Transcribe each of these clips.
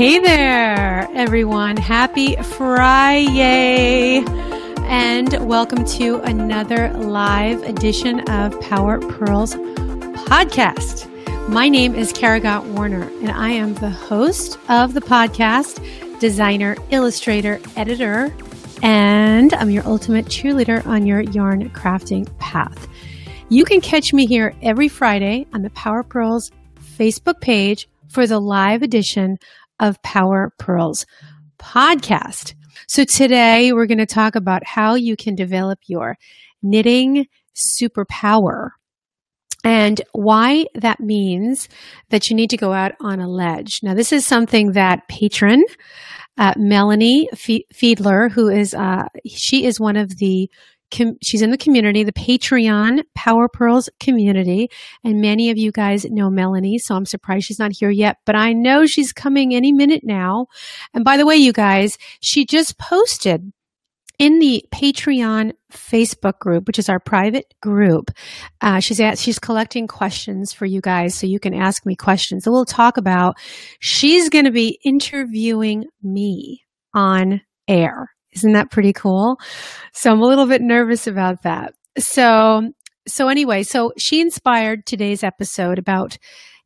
Hey there, everyone. Happy Friday. And welcome to another live edition of Power Purls podcast. My name is Kara Warner, and I am the host of the podcast, designer, illustrator, editor, and I'm your ultimate cheerleader on your yarn crafting path. You can catch me here every Friday on the Power Purls Facebook page for the live edition of Power Purls podcast. So today we're going to talk about how you can develop your knitting superpower and why that means that you need to go out on a ledge. Now, this is something that patron uh, Melanie Fiedler, who is uh, she is one of the com- she's in the community, the Patreon Power Purls community. And many of you guys know Melanie, so I'm surprised she's not here yet, but I know she's coming any minute now. And by the way, you guys, she just posted in the Patreon Facebook group, which is our private group, uh, she's at, she's collecting questions for you guys, so you can ask me questions. So we'll talk about. She's going to be interviewing me on air. Isn't that pretty cool? So I'm a little bit nervous about that. So, so anyway, so she inspired today's episode about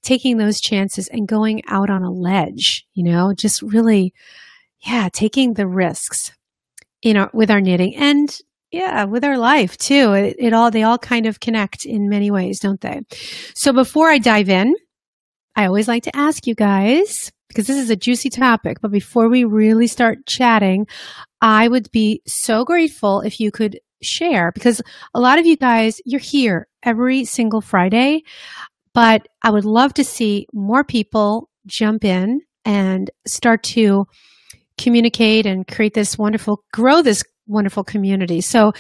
taking those chances and going out on a ledge, you know, just really, yeah, taking the risks in our, with our knitting and yeah, with our life too. It, it all, they all kind of connect in many ways, don't they? So before I dive in, I always like to ask you guys, because this is a juicy topic, but before we really start chatting, I would be so grateful if you could share because a lot of you guys, you're here every single Friday, but I would love to see more people jump in and start to communicate and create this wonderful, grow this wonderful community. So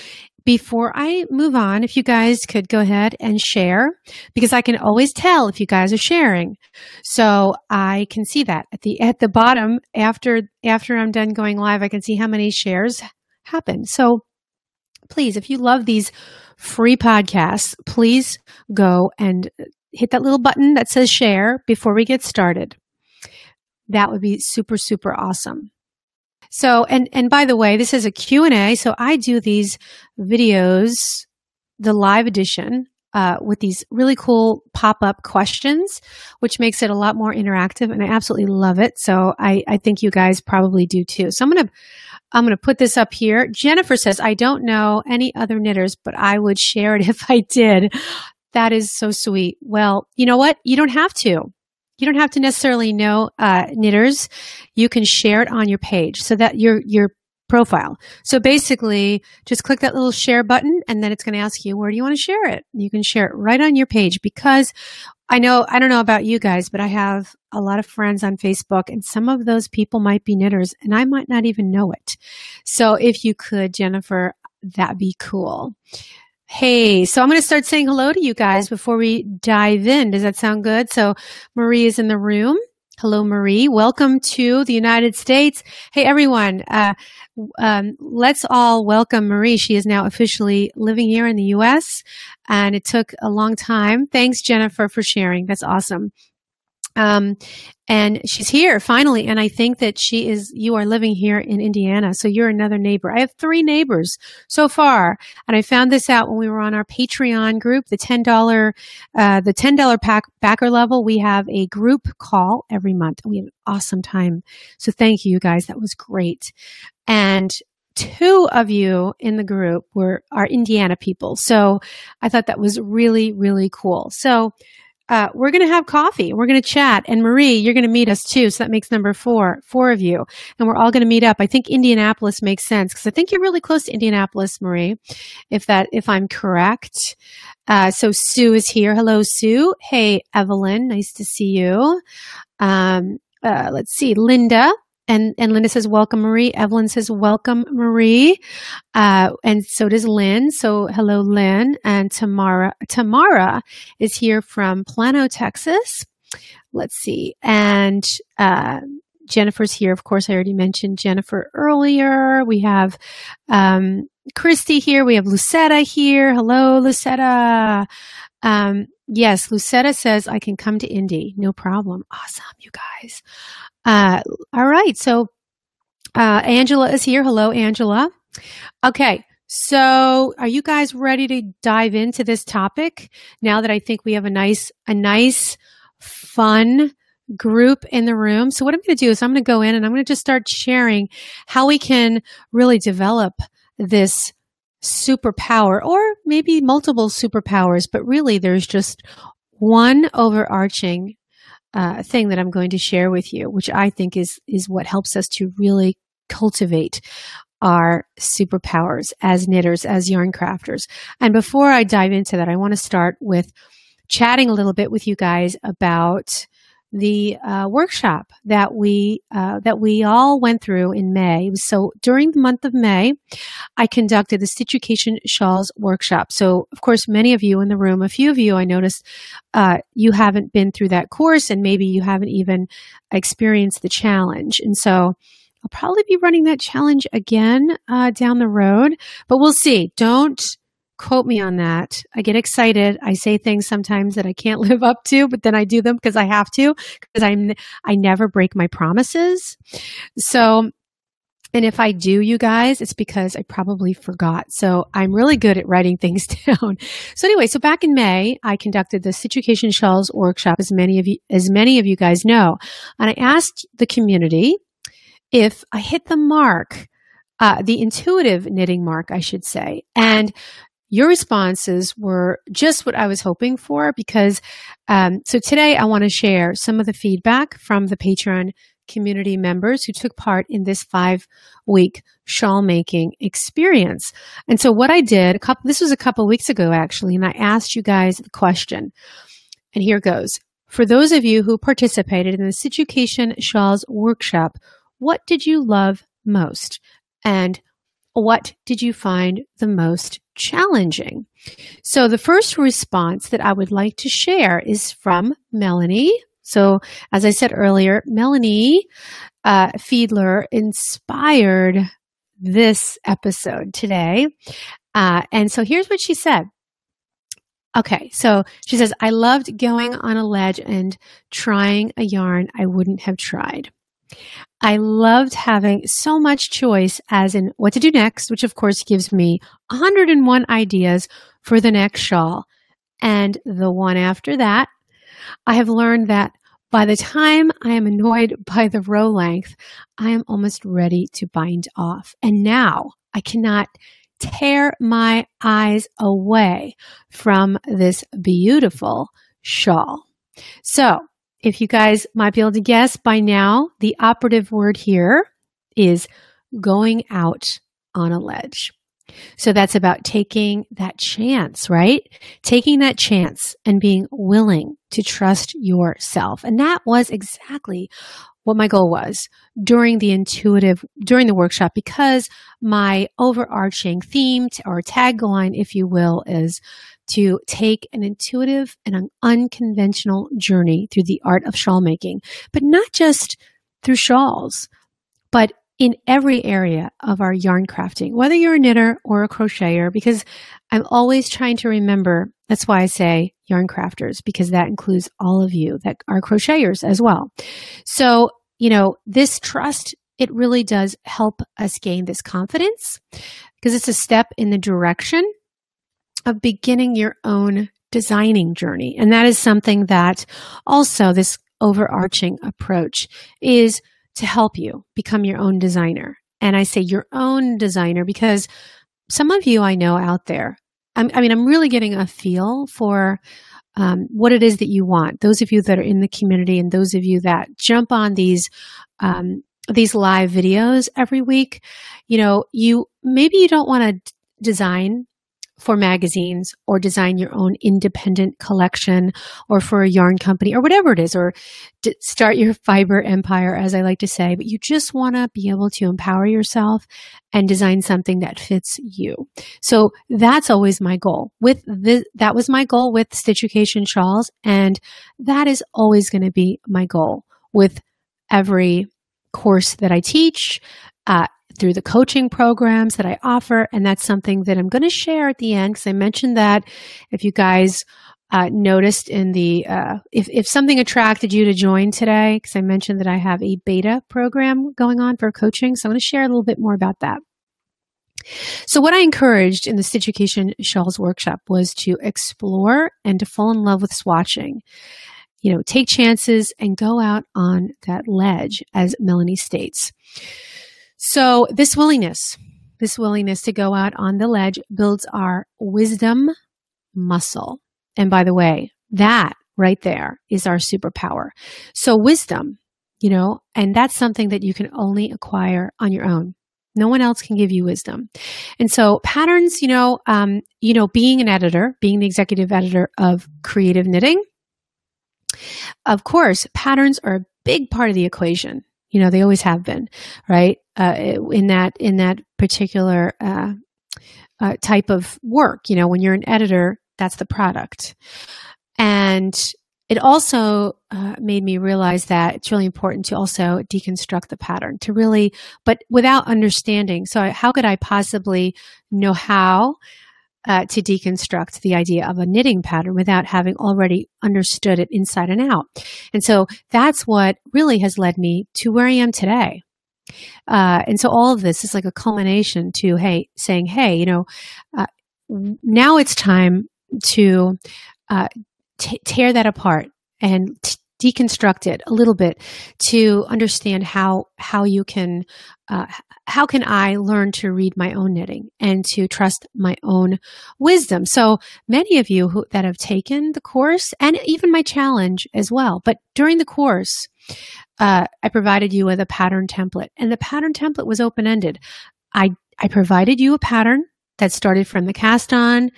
before I move on, if you guys could go ahead and share, because I can always tell if you guys are sharing. So I can see that at the at the bottom after after I'm done going live, I can see how many shares happen. So please, if you love these free podcasts, please go and hit that little button that says share before we get started. That would be super super awesome. So, and, and by the way, this is a Q&A. So I do these videos, the live edition, uh, with these really cool pop-up questions, which makes it a lot more interactive and I absolutely love it. So I, I think you guys probably do too. So I'm to, I'm to put this up here. Jennifer says, I don't know any other knitters, but I would share it if I did. That is so sweet. Well, you know what? You don't have to you don't have to necessarily know uh, knitters. You can share it on your page so that your your profile. So basically, just click that little share button, and then it's going to ask you where do you want to share it. You can share it right on your page because I know I don't know about you guys, but I have a lot of friends on Facebook, and some of those people might be knitters, and I might not even know it. So if you could, Jennifer, that'd be cool. Hey, so I'm going to start saying hello to you guys before we dive in. Does that sound good? So Marie is in the room. Hello, Marie. Welcome to the United States. Hey, everyone. Uh, um, let's all welcome Marie. She is now officially living here in the U.S. and it took a long time. Thanks, Jennifer, for sharing. That's awesome. Um, and she's here finally. And I think that she is, you are living here in Indiana. So you're another neighbor. I have three neighbors so far. And I found this out when we were on our Patreon group, the $10, uh, the $10 pack backer level. We have a group call every month we have an awesome time. So thank you, you guys. That was great. And two of you in the group were are Indiana people. So I thought that was really, really cool. So uh, we're going to have coffee. We're going to chat. And Marie, you're going to meet us too. So that makes number four, four of you. And we're all going to meet up. I think Indianapolis makes sense because I think you're really close to Indianapolis, Marie, if that, if I'm correct. Uh, so Sue is here. Hello, Sue. Hey, Evelyn. Nice to see you. Um, uh, let's see. Linda. And, and Linda says, welcome, Marie. Evelyn says, welcome, Marie. Uh, and so does Lynn. So hello, Lynn. And Tamara, Tamara is here from Plano, Texas. Let's see. And, uh, Jennifer's here. Of course, I already mentioned Jennifer earlier. We have, um, Christy here. We have Lucetta here. Hello, Lucetta. Um, yes, Lucetta says I can come to Indy. No problem. Awesome, you guys. Uh, all right. So, uh, Angela is here. Hello, Angela. Okay. So, are you guys ready to dive into this topic now that I think we have a nice, a nice, fun group in the room? So, what I'm going to do is I'm going to go in and I'm going to just start sharing how we can really develop this superpower or maybe multiple superpowers, but really there's just one overarching uh, thing that I'm going to share with you, which I think is is what helps us to really cultivate our superpowers as knitters, as yarn crafters. And before I dive into that, I want to start with chatting a little bit with you guys about the uh, workshop that we uh, that we all went through in May. So during the month of May, I conducted the Stitchucation Shawls workshop. So of course, many of you in the room, a few of you, I noticed uh, you haven't been through that course, and maybe you haven't even experienced the challenge. And so I'll probably be running that challenge again uh, down the road, but we'll see. Don't quote me on that. I get excited. I say things sometimes that I can't live up to, but then I do them because I have to because I'm I never break my promises. So and if I do, you guys, it's because I probably forgot. So I'm really good at writing things down. So anyway, so back in May, I conducted the Stitchucation Shawls workshop, as many of you, as many of you guys know. And I asked the community if I hit the mark, uh, the intuitive knitting mark, I should say. And your responses were just what I was hoping for because, um, so today I want to share some of the feedback from the Patreon community members who took part in this five week shawl making experience. And so what I did, a couple, this was a couple weeks ago actually, and I asked you guys the question. And here goes. For those of you who participated in the Stitchucation Shawls workshop, what did you love most? And what did you find the most challenging? So the first response that I would like to share is from Melanie. So as I said earlier, Melanie uh, Fiedler inspired this episode today. Uh, and so here's what she said. Okay, so she says, I loved going on a ledge and trying a yarn I wouldn't have tried. I loved having so much choice as in what to do next, which of course gives me 101 ideas for the next shawl. And the one after that, I have learned that by the time I am annoyed by the row length, I am almost ready to bind off. And now I cannot tear my eyes away from this beautiful shawl. So if you guys might be able to guess by now, the operative word here is going out on a ledge. So that's about taking that chance, right? Taking that chance and being willing to trust yourself. And that was exactly what my goal was during the intuitive, during the workshop, because my overarching theme or tagline, if you will, is to take an intuitive and an unconventional journey through the art of shawl making, but not just through shawls, but in every area of our yarn crafting, whether you're a knitter or a crocheter, because I'm always trying to remember. That's why I say yarn crafters, because that includes all of you that are crocheters as well. So, you know, this trust, it really does help us gain this confidence because it's a step in the direction of beginning your own designing journey. And that is something that also this overarching approach is to help you become your own designer. And I say your own designer because some of you I know out there, I'm, i mean, I'm really getting a feel for um, what it is that you want. Those of you that are in the community and those of you that jump on these um, these live videos every week, you know, you maybe you don't want to design for magazines or design your own independent collection or for a yarn company or whatever it is, or start your fiber empire, as I like to say. But you just want to be able to empower yourself and design something that fits you. So that's always my goal. With that was my goal with Stitchucation Shawls, and that is always going to be my goal with every course that I teach, uh, through the coaching programs that I offer. And that's something that I'm going to share at the end because I mentioned that if you guys uh, noticed in the uh, if if something attracted you to join today, because I mentioned that I have a beta program going on for coaching, so I'm going to share a little bit more about that. So, what I encouraged in the Stitchucation Shawls workshop was to explore and to fall in love with swatching. You know, take chances and go out on that ledge, as Melanie states. So, this willingness, this willingness to go out on the ledge builds our wisdom muscle. And by the way, that right there is our superpower. So, wisdom, you know, and that's something that you can only acquire on your own. No one else can give you wisdom. And so patterns, you know, um, you know, being an editor, being the executive editor of creative knitting, of course, patterns are a big part of the equation. You know, they always have been, right? Uh, in that, in that particular, uh, uh, type of work, you know, when you're an editor, that's the product. And it also uh, made me realize that it's really important to also deconstruct the pattern to really, but without understanding. So, how could I possibly know how uh, to deconstruct the idea of a knitting pattern without having already understood it inside and out? And so, that's what really has led me to where I am today. Uh, and so, all of this is like a culmination to, hey, saying, hey, you know, uh, now it's time to uh, t- tear that apart and t- deconstruct it a little bit to understand how how you can uh, how can I learn to read my own knitting and to trust my own wisdom. So many of you who, that have taken the course and even my challenge as well, but during the course, uh, I provided you with a pattern template, and the pattern template was open ended. I I provided you a pattern that started from the cast on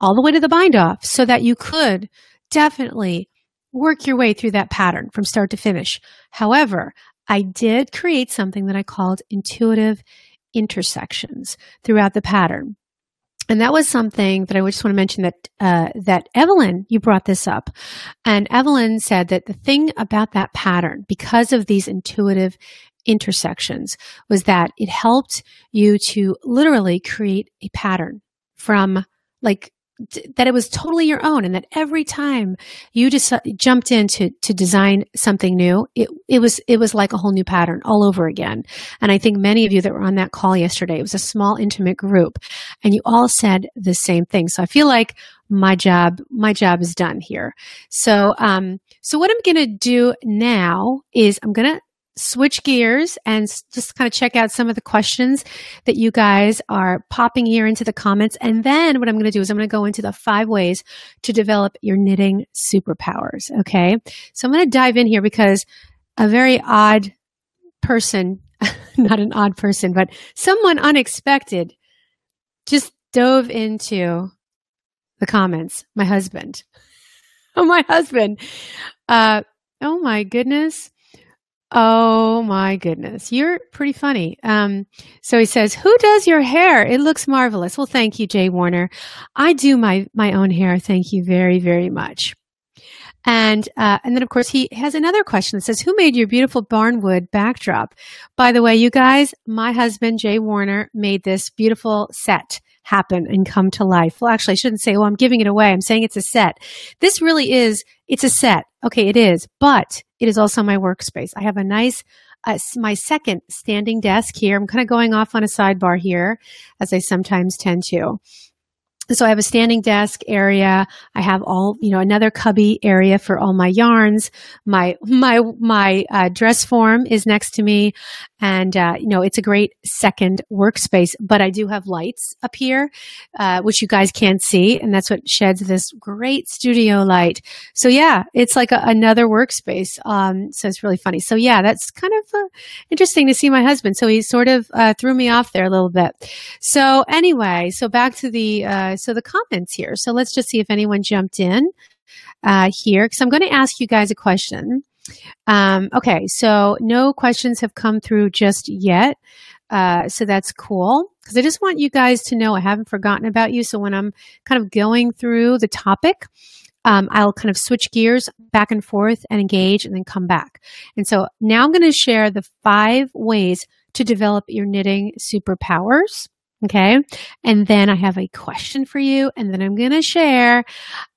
all the way to the bind off, so that you could definitely work your way through that pattern from start to finish. However, I did create something that I called intuitive intersections throughout the pattern. And that was something that I just want to mention that uh, that Evelyn, you brought this up, and Evelyn said that the thing about that pattern, because of these intuitive intersections, was that it helped you to literally create a pattern from like that it was totally your own and that every time you just jumped in to, to design something new, it, it was, it was like a whole new pattern all over again. And I think many of you that were on that call yesterday, it was a small intimate group and you all said the same thing. So I feel like my job, my job is done here. So, um, so what I'm going to do now is I'm going to switch gears and just kind of check out some of the questions that you guys are popping here into the comments. And then what I'm going to do is I'm going to go into the five ways to develop your knitting superpowers. Okay. So I'm going to dive in here because a very odd person, not an odd person, but someone unexpected just dove into the comments. My husband. Oh, my husband. Uh, oh my goodness. Oh my goodness. You're pretty funny. Um, so he says, who does your hair? It looks marvelous. Well, thank you, Jay Warner. I do my, my own hair. Thank you very, very much. And, uh, and then of course he has another question that says, who made your beautiful barnwood backdrop? By the way, you guys, my husband, Jay Warner, made this beautiful set happen and come to life. Well, actually, I shouldn't say, well, I'm giving it away. I'm saying it's a set. This really is, it's a set. Okay, it is, but it is also my workspace. I have a nice, uh, my second standing desk here. I'm kind of going off on a sidebar here, as I sometimes tend to so I have a standing desk area. I have all, you know, another cubby area for all my yarns. My, my, my uh, dress form is next to me. And, uh, you know, it's a great second workspace, but I do have lights up here, uh, which you guys can't see. And that's what sheds this great studio light. So yeah, it's like a, another workspace. Um, so it's really funny. So yeah, that's kind of uh, interesting to see my husband. So he sort of uh, threw me off there a little bit. So anyway, so back to the, uh, so the comments here. So let's just see if anyone jumped in uh, here because I'm going to ask you guys a question. Um, okay, so no questions have come through just yet. Uh, so that's cool because I just want you guys to know I haven't forgotten about you. So when I'm kind of going through the topic, um, I'll kind of switch gears back and forth and engage and then come back. And so now I'm going to share the five ways to develop your knitting superpowers. Okay. And then I have a question for you. And then I'm going to share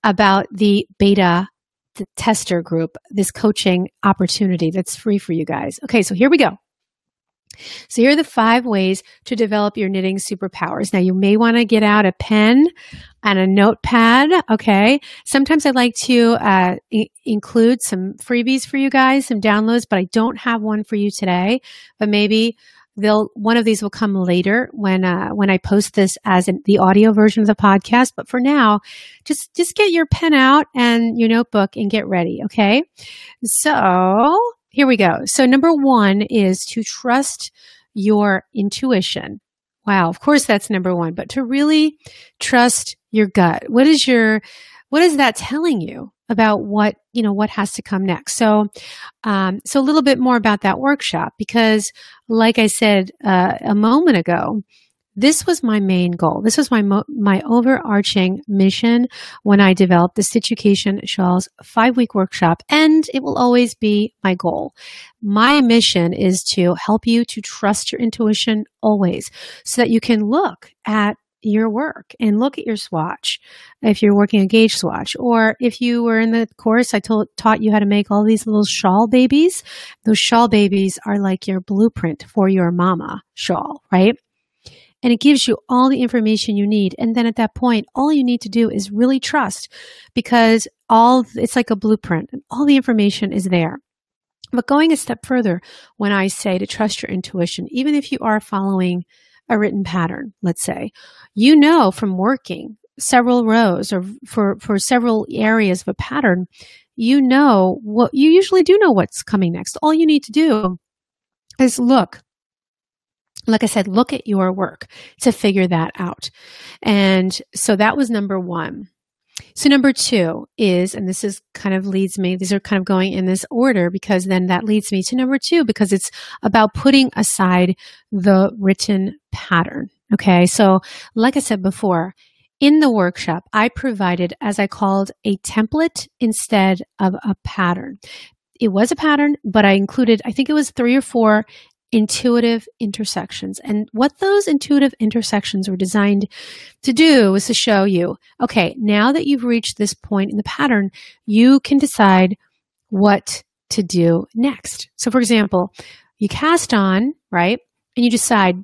about the beta the tester group, this coaching opportunity that's free for you guys. Okay. So here we go. So here are the five ways to develop your knitting superpowers. Now you may want to get out a pen and a notepad. Okay. Sometimes I like to uh, I- include some freebies for you guys, some downloads, but I don't have one for you today. But maybe they'll one of these will come later when uh, when I post this as an, the audio version of the podcast. But for now, just just get your pen out and your notebook and get ready. Okay. So here we go. So number one is to trust your intuition. Wow, of course that's number one, but to really trust your gut. What is your, what is that telling you about what, you know, what has to come next? So, um, so a little bit more about that workshop because like I said, uh, a moment ago, this was my main goal. This was my mo- my overarching mission when I developed the Stitchucation Shawls five week workshop, and it will always be my goal. My mission is to help you to trust your intuition always, so that you can look at your work and look at your swatch if you're working a gauge swatch or if you were in the course i told, taught you how to make all these little shawl babies those shawl babies are like your blueprint for your mama shawl right and it gives you all the information you need. And then at that point, all you need to do is really trust because all it's like a blueprint and all the information is there. But going a step further, when I say to trust your intuition, even if you are following a written pattern, let's say, you know from working several rows or for, for several areas of a pattern, you know what you usually do know what's coming next. All you need to do is look like I said, look at your work to figure that out. And so that was number one. So number two is, and this is kind of leads me, these are kind of going in this order because then that leads me to number two because it's about putting aside the written pattern. Okay. So like I said before, in the workshop, I provided, as I called, a template instead of a pattern. It was a pattern, but I included, I think it was three or four intuitive intersections. And what those intuitive intersections were designed to do was to show you, okay, now that you've reached this point in the pattern, you can decide what to do next. So for example, you cast on, right? And you decide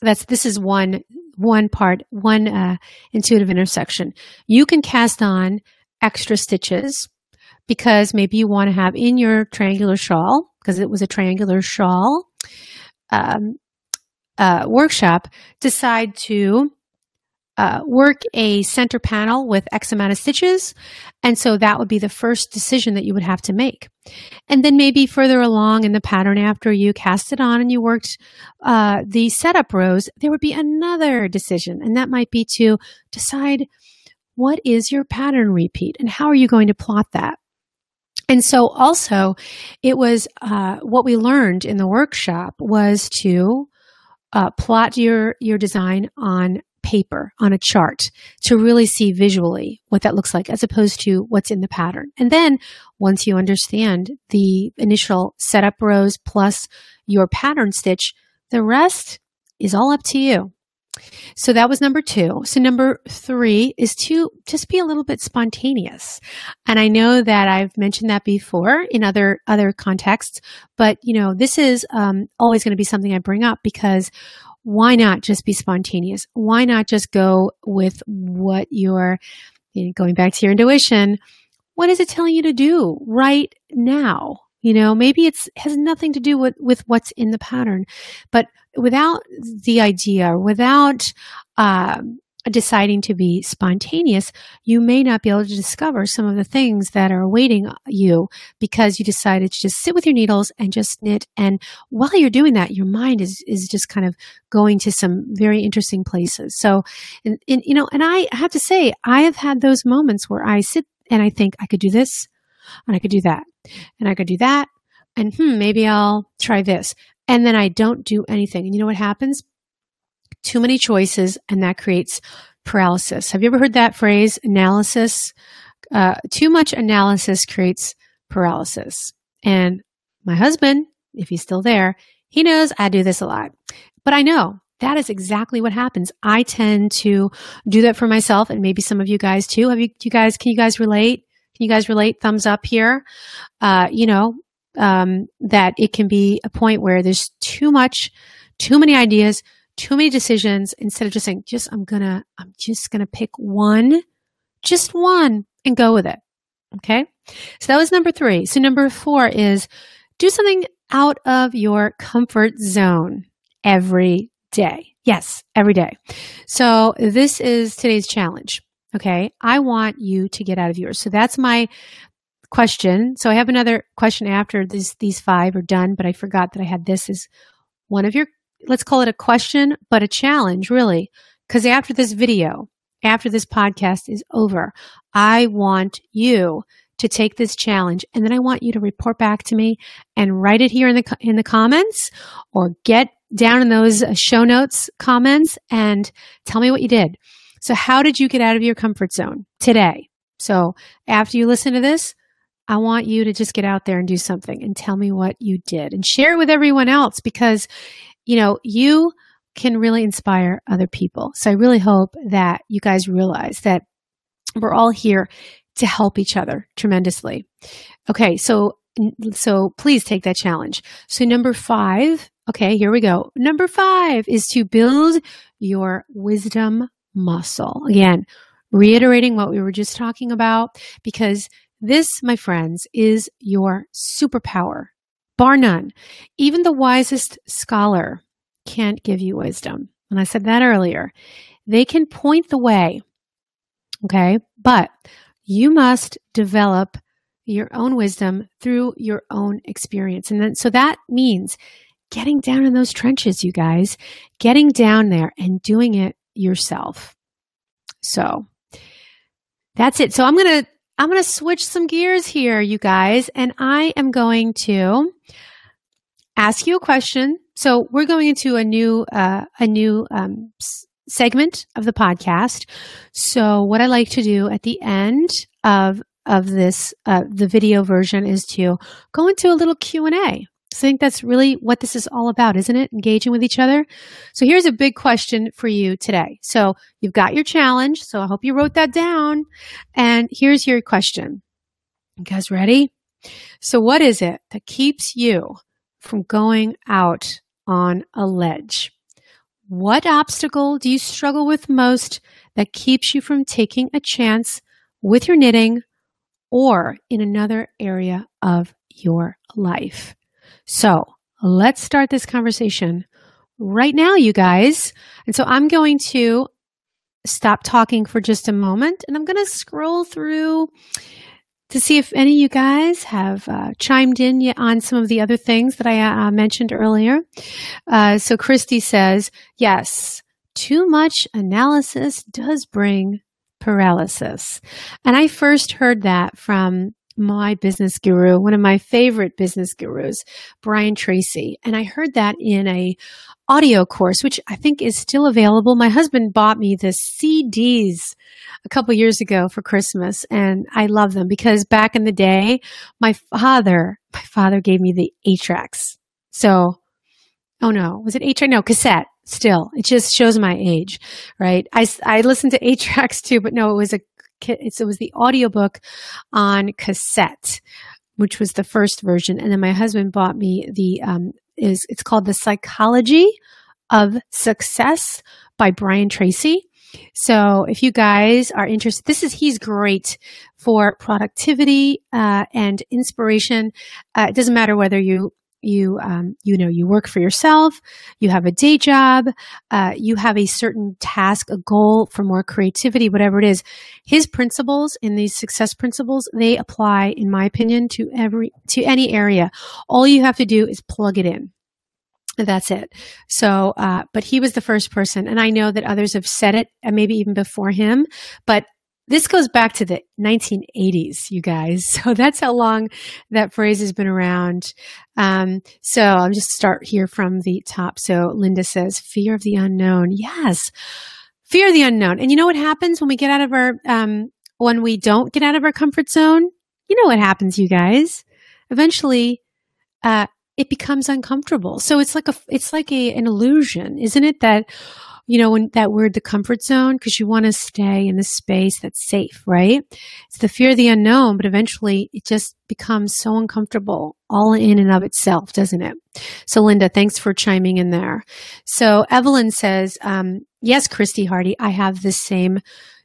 that's, this is one, one part, one uh, intuitive intersection. You can cast on extra stitches because maybe you want to have in your triangular shawl, because it was a triangular shawl, um, uh, workshop decide to uh, work a center panel with X amount of stitches. And so that would be the first decision that you would have to make. And then maybe further along in the pattern after you cast it on and you worked uh, the setup rows, there would be another decision. And that might be to decide what is your pattern repeat and how are you going to plot that? And so also it was, uh, what we learned in the workshop was to, uh, plot your, your design on paper, on a chart to really see visually what that looks like as opposed to what's in the pattern. And then once you understand the initial setup rows plus your pattern stitch, the rest is all up to you. So that was number two. So number three is to just be a little bit spontaneous. And I know that I've mentioned that before in other, other contexts, but you know, this is um, always going to be something I bring up because why not just be spontaneous? Why not just go with what you're you know, going back to your intuition? What is it telling you to do right now? You know, maybe it's has nothing to do with, with what's in the pattern, but without the idea, without um, deciding to be spontaneous, you may not be able to discover some of the things that are awaiting you because you decided to just sit with your needles and just knit. And while you're doing that, your mind is, is just kind of going to some very interesting places. So, and, and, you know, and I have to say, I have had those moments where I sit and I think I could do this and I could do that and I could do that. And hmm, maybe I'll try this. And then I don't do anything. And you know what happens? Too many choices, and that creates paralysis. Have you ever heard that phrase, analysis? Uh, too much analysis creates paralysis. And my husband, if he's still there, he knows I do this a lot. But I know that is exactly what happens. I tend to do that for myself and maybe some of you guys too. Have you, you guys, can you guys relate? Can you guys relate? Thumbs up here. Uh, you know, um, that it can be a point where there's too much, too many ideas, too many decisions instead of just saying, just, I'm gonna, I'm just gonna pick one, just one and go with it. Okay. So that was number three. So number four is do something out of your comfort zone every day. Yes, every day. So this is today's challenge. Okay. I want you to get out of yours. So that's my question. So I have another question after these, these five are done, but I forgot that I had this is one of your, let's call it a question, but a challenge really. Cause after this video, after this podcast is over, I want you to take this challenge and then I want you to report back to me and write it here in the in the comments or get down in those uh, show notes comments and tell me what you did. So how did you get out of your comfort zone today? So after you listen to this, I want you to just get out there and do something and tell me what you did and share it with everyone else because you know, you can really inspire other people. So I really hope that you guys realize that we're all here to help each other tremendously. Okay, so so please take that challenge. So number 5, okay, here we go. Number 5 is to build your wisdom muscle. Again, reiterating what we were just talking about because this, my friends, is your superpower. Bar none. Even the wisest scholar can't give you wisdom. And I said that earlier. They can point the way. Okay. But you must develop your own wisdom through your own experience. And then, so that means getting down in those trenches, you guys, getting down there and doing it yourself. So that's it. So I'm going to, I'm going to switch some gears here, you guys, and I am going to ask you a question. So we're going into a new, uh, a new, um, segment of the podcast. So what I like to do at the end of of this uh, the video version is to go into a little Q and A. So I think that's really what this is all about, isn't it? Engaging with each other. So here's a big question for you today. So you've got your challenge. So I hope you wrote that down. And here's your question. You guys ready? So what is it that keeps you from going out on a ledge? What obstacle do you struggle with most that keeps you from taking a chance with your knitting or in another area of your life? So let's start this conversation right now, you guys. And so I'm going to stop talking for just a moment and I'm going to scroll through to see if any of you guys have uh, chimed in on some of the other things that I uh, mentioned earlier. Uh, so Christy says, yes, too much analysis does bring paralysis. And I first heard that from my business guru, one of my favorite business gurus, Brian Tracy. And I heard that in a audio course, which I think is still available. My husband bought me the CDs a couple years ago for Christmas and I love them because back in the day, my father, my father gave me the eight tracks. So, oh no, was it eight track? No, cassette still. It just shows my age, right? I, I listened to eight tracks too, but no, it was a, it was the audiobook on cassette, which was the first version. And then my husband bought me the, um, is, it's called The Psychology of Success by Brian Tracy. So if you guys are interested, this is, he's great for productivity, uh, and inspiration. Uh, it doesn't matter whether you, you, um, you know, you work for yourself, you have a day job, uh, you have a certain task, a goal for more creativity, whatever it is. His principles in these success principles, they apply, in my opinion, to every, to any area. All you have to do is plug it in. That's it. So, uh, but he was the first person, and I know that others have said it, and maybe even before him. But this goes back to the 1980s, you guys. So that's how long that phrase has been around. Um, so I'll just start here from the top. So Linda says, "Fear of the unknown." Yes, fear of the unknown. And you know what happens when we get out of our um, when we don't get out of our comfort zone? You know what happens, you guys. Eventually, uh, it becomes uncomfortable. So it's like a, it's like a, an illusion, isn't it? That, you know, when that word, the comfort zone, because you want to stay in the space that's safe, right? It's the fear of the unknown, but eventually it just becomes so uncomfortable all in and of itself, doesn't it? So Linda, thanks for chiming in there. So Evelyn says, um, yes, Christy Hardy, I have the same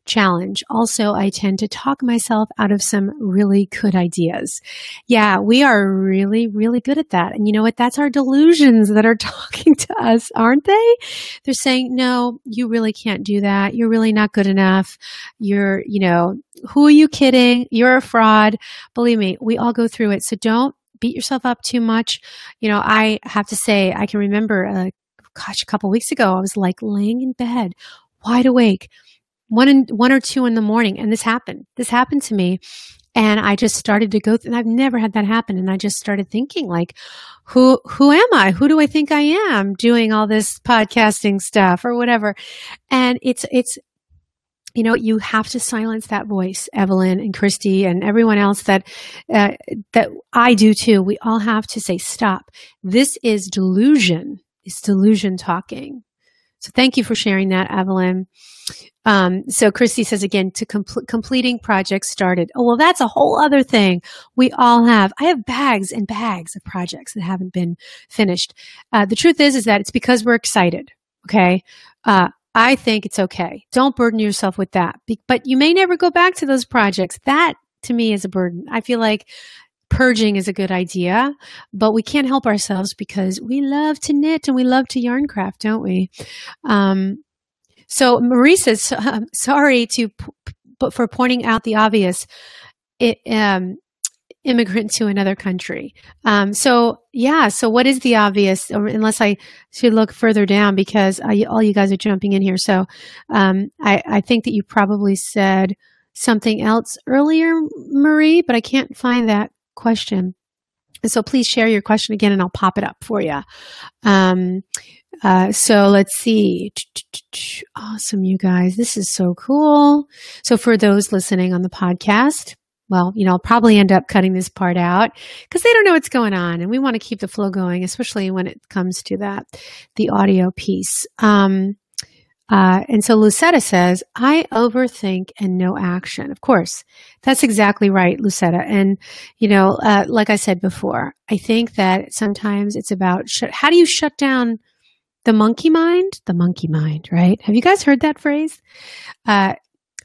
challenge. Also, I tend to talk myself out of some really good ideas. Yeah, we are really, really good at that. And you know what? That's our delusions that are talking to us, aren't they? They're saying, no, you really can't do that. You're really not good enough. You're, you know, who are you kidding? You're a fraud. Believe me, we all go through it. So don't beat yourself up too much. You know, I have to say, I can remember, uh, gosh, a couple weeks ago, I was like laying in bed, wide awake, one in, one or two in the morning. And this happened. This happened to me. And I just started to go through, and I've never had that happen. And I just started thinking like, who, who am I? Who do I think I am doing all this podcasting stuff or whatever? And it's, it's, you know, you have to silence that voice, Evelyn and Christy and everyone else that, uh, that I do too. We all have to say, stop. This is delusion. It's delusion talking. So thank you for sharing that, Evelyn. Um, so Christy says again, to com- completing projects started. Oh, well, that's a whole other thing. We all have, I have bags and bags of projects that haven't been finished. Uh, the truth is, is that it's because we're excited. Okay. Uh, I think it's okay. Don't burden yourself with that. Be- but you may never go back to those projects. That to me is a burden. I feel like purging is a good idea, but we can't help ourselves because we love to knit and we love to yarn craft, don't we? Um, so Marie says, um, sorry to, but for pointing out the obvious. It, um, immigrant to another country. Um, so yeah, so what is the obvious? Unless I should look further down because I, all you guys are jumping in here. So um, I, I, think that you probably said something else earlier, Marie, but I can't find that question. So please share your question again, and I'll pop it up for you. Um, uh, so let's see. Awesome, you guys. This is so cool. So for those listening on the podcast, well, you know, I'll probably end up cutting this part out because they don't know what's going on. And we want to keep the flow going, especially when it comes to that, the audio piece. Um, uh, and so Lucetta says, I overthink and no action. Of course, that's exactly right, Lucetta. And, you know, uh, like I said before, I think that sometimes it's about sh- how do you shut down the monkey mind? The monkey mind, right? Have you guys heard that phrase? Uh,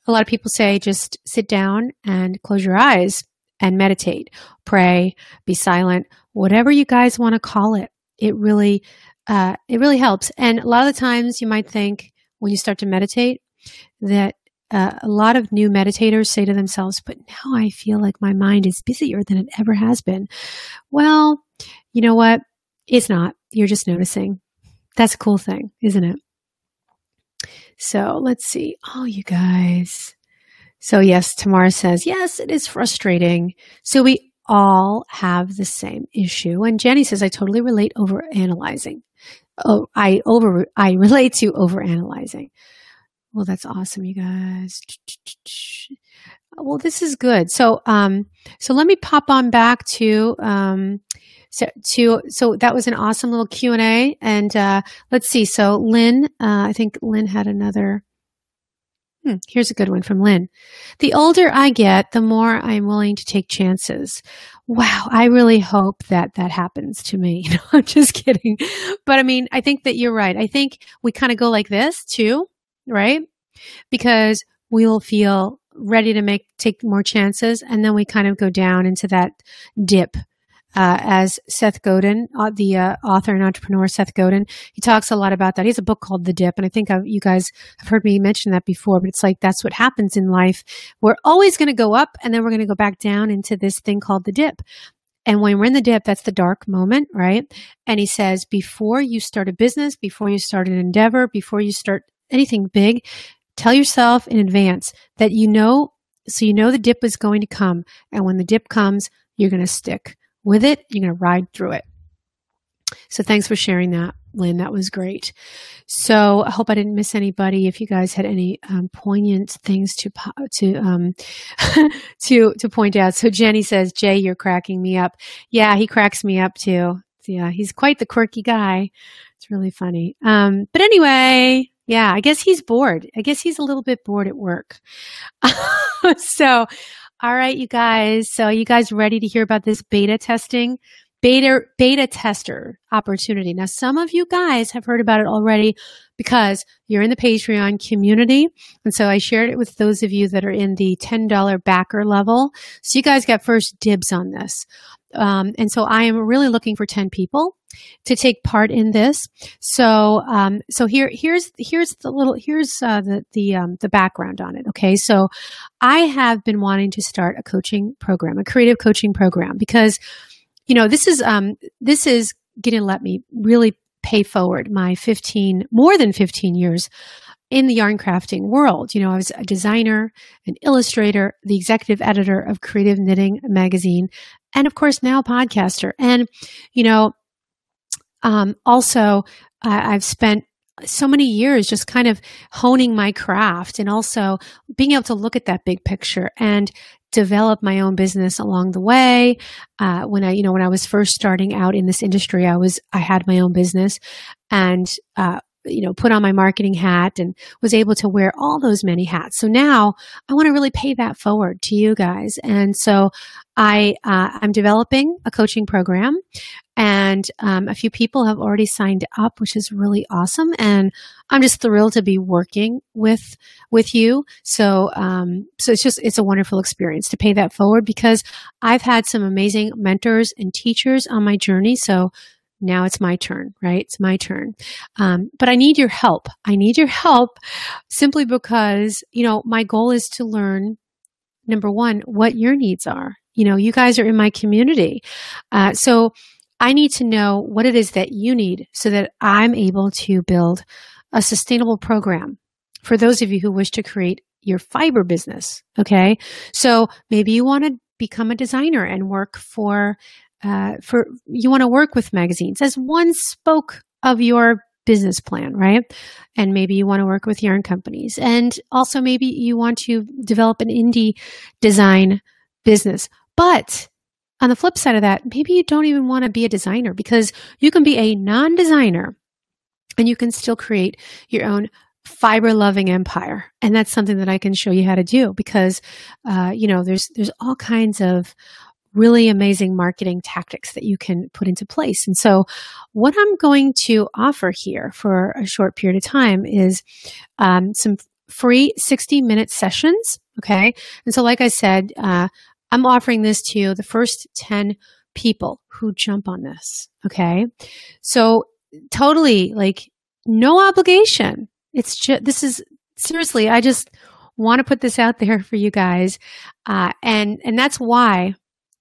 a lot of people say just sit down and close your eyes and meditate, pray, be silent, whatever you guys want to call it. It really, uh, it really helps. And a lot of the times you might think, when you start to meditate that uh, a lot of new meditators say to themselves, but now I feel like my mind is busier than it ever has been. Well, you know what? It's not. You're just noticing. That's a cool thing, isn't it? So let's see. Oh, you guys. So, yes, Tamara says, yes, it is frustrating. So, we all have the same issue. And Jenny says, I totally relate over analyzing oh, I over, I relate to over analyzing. Well, that's awesome, you guys. Well, this is good. So, um, so let me pop on back to, um, so to, so that was an awesome little Q and A. And, uh, let's see. So Lynn, uh, I think Lynn had another, Hmm, here's a good one from Lynn. The older I get, the more I'm willing to take chances. Wow, I really hope that that happens to me. I'm just kidding. But I mean, I think that you're right. I think we kind of go like this too, right? Because we'll feel ready to make take more chances and then we kind of go down into that dip uh, as Seth Godin, uh, the uh, author and entrepreneur Seth Godin. He talks a lot about that. He has a book called The Dip, and I think I've, you guys have heard me mention that before. But it's like that's what happens in life. We're always going to go up, and then we're going to go back down into this thing called the dip. And when we're in the dip, that's the dark moment, right? And he says, before you start a business, before you start an endeavor, before you start anything big, tell yourself in advance that you know, so you know the dip is going to come. And when the dip comes, you're going to stick with it. You're going to ride through it. So thanks for sharing that, Lynn. That was great. So I hope I didn't miss anybody. If you guys had any um, poignant things to to um, to to point out. So Jenny says, "Jay, you're cracking me up." Yeah, he cracks me up too. Yeah, he's quite the quirky guy. It's really funny. Um, but anyway, yeah, I guess he's bored. I guess he's a little bit bored at work. so, all right, you guys. So, you guys ready to hear about this beta testing? Beta beta tester opportunity. Now, some of you guys have heard about it already because you're in the Patreon community. And so I shared it with those of you that are in the $10 backer level. So you guys got first dibs on this. Um, and so I am really looking for 10 people to take part in this. So, um, so here, here's, here's the little, here's, uh, the, the, um, the background on it. Okay. So I have been wanting to start a coaching program, a creative coaching program because, you know, this is, um, this is to let me really pay forward my 15, more than 15 years in the yarn crafting world. You know, I was a designer, an illustrator, the executive editor of Creative Knitting Magazine, and of course now podcaster. And, you know, um, also I've spent so many years just kind of honing my craft and also being able to look at that big picture and develop my own business along the way. Uh, when I, you know, when I was first starting out in this industry, I was, I had my own business and, uh, you know, put on my marketing hat and was able to wear all those many hats. So now I want to really pay that forward to you guys. And so I, uh, I'm developing a coaching program and um, a few people have already signed up, which is really awesome. And I'm just thrilled to be working with with you. So um, so it's just it's a wonderful experience to pay that forward because I've had some amazing mentors and teachers on my journey. So now it's my turn, right? It's my turn. Um, but I need your help. I need your help simply because, you know, my goal is to learn number one, what your needs are. You know, you guys are in my community. Uh, so I need to know what it is that you need so that I'm able to build a sustainable program for those of you who wish to create your fiber business. Okay. So maybe you want to become a designer and work for uh, for you want to work with magazines as one spoke of your business plan, right? And maybe you want to work with yarn companies. And also maybe you want to develop an indie design business. But on the flip side of that, maybe you don't even want to be a designer because you can be a non designer and you can still create your own fiber loving empire. And that's something that I can show you how to do because, uh, you know, there's, there's all kinds of really amazing marketing tactics that you can put into place. And so, what I'm going to offer here for a short period of time is um, some free 60 minute sessions. Okay. And so, like I said, uh, I'm offering this to the first 10 people who jump on this. Okay. So, totally like no obligation. It's just, this is seriously, I just want to put this out there for you guys. Uh, and, and that's why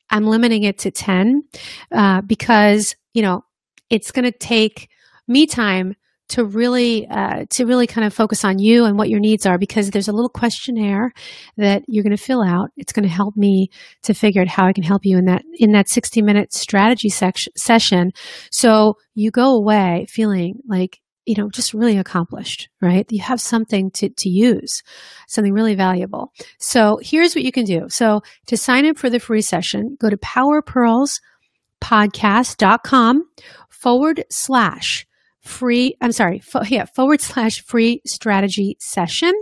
I'm limiting it to 10 uh, because, you know, it's going to take me time to really uh, to really kind of focus on you and what your needs are because there's a little questionnaire that you're going to fill out. It's going to help me to figure out how i can help you in that in that 60 minute strategy session. So you go away feeling like you know, just really accomplished, right? You have something to, to use, something really valuable. So here's what you can do. So to sign up for the free session, go to powerpurlspodcast.com forward slash free, I'm sorry, fo- yeah, forward slash free strategy session.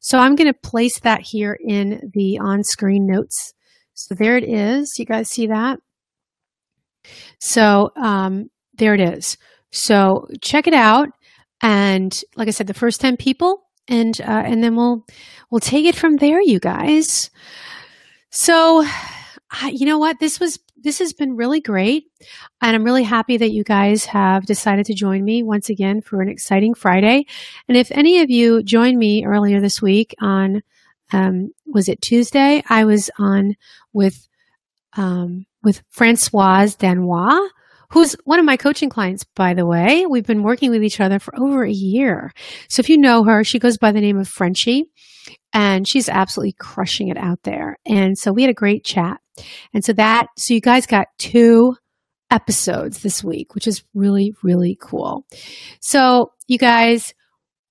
So I'm going to place that here in the on screen notes. So there it is. You guys see that? So um, there it is. So check it out. And like I said, the first 10 people and, uh, and then we'll, we'll take it from there, you guys. So, you know what? This was, this has been really great. And I'm really happy that you guys have decided to join me once again for an exciting Friday. And if any of you joined me earlier this week on, um, was it Tuesday? I was on with, um, with Francoise Danois who's one of my coaching clients, by the way. We've been working with each other for over a year. So if you know her, she goes by the name of Frenchie and she's absolutely crushing it out there. And so we had a great chat. And so that, so you guys got two episodes this week, which is really, really cool. So you guys,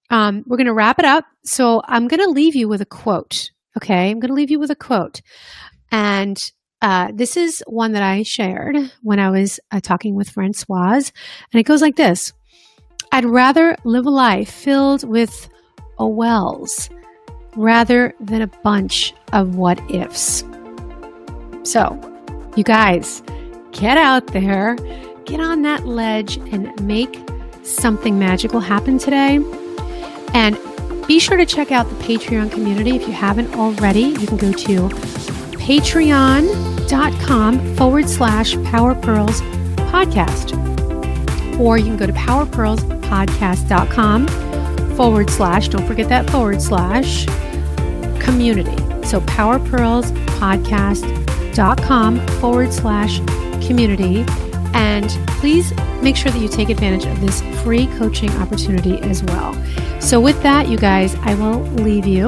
um, we're going to wrap it up. So I'm going to leave you with a quote. Okay. I'm going to leave you with a quote. And uh, this is one that I shared when I was uh, talking with Francoise, and it goes like this I'd rather live a life filled with a wells rather than a bunch of what ifs. So, you guys, get out there, get on that ledge, and make something magical happen today. And be sure to check out the Patreon community if you haven't already. You can go to patreon.com forward slash Power Purls podcast. Or you can go to powerpurlspodcast.com forward slash, don't forget that forward slash, community. So powerpurlspodcast.com forward slash community. And please make sure that you take advantage of this free coaching opportunity as well. So, with that, you guys, I will leave you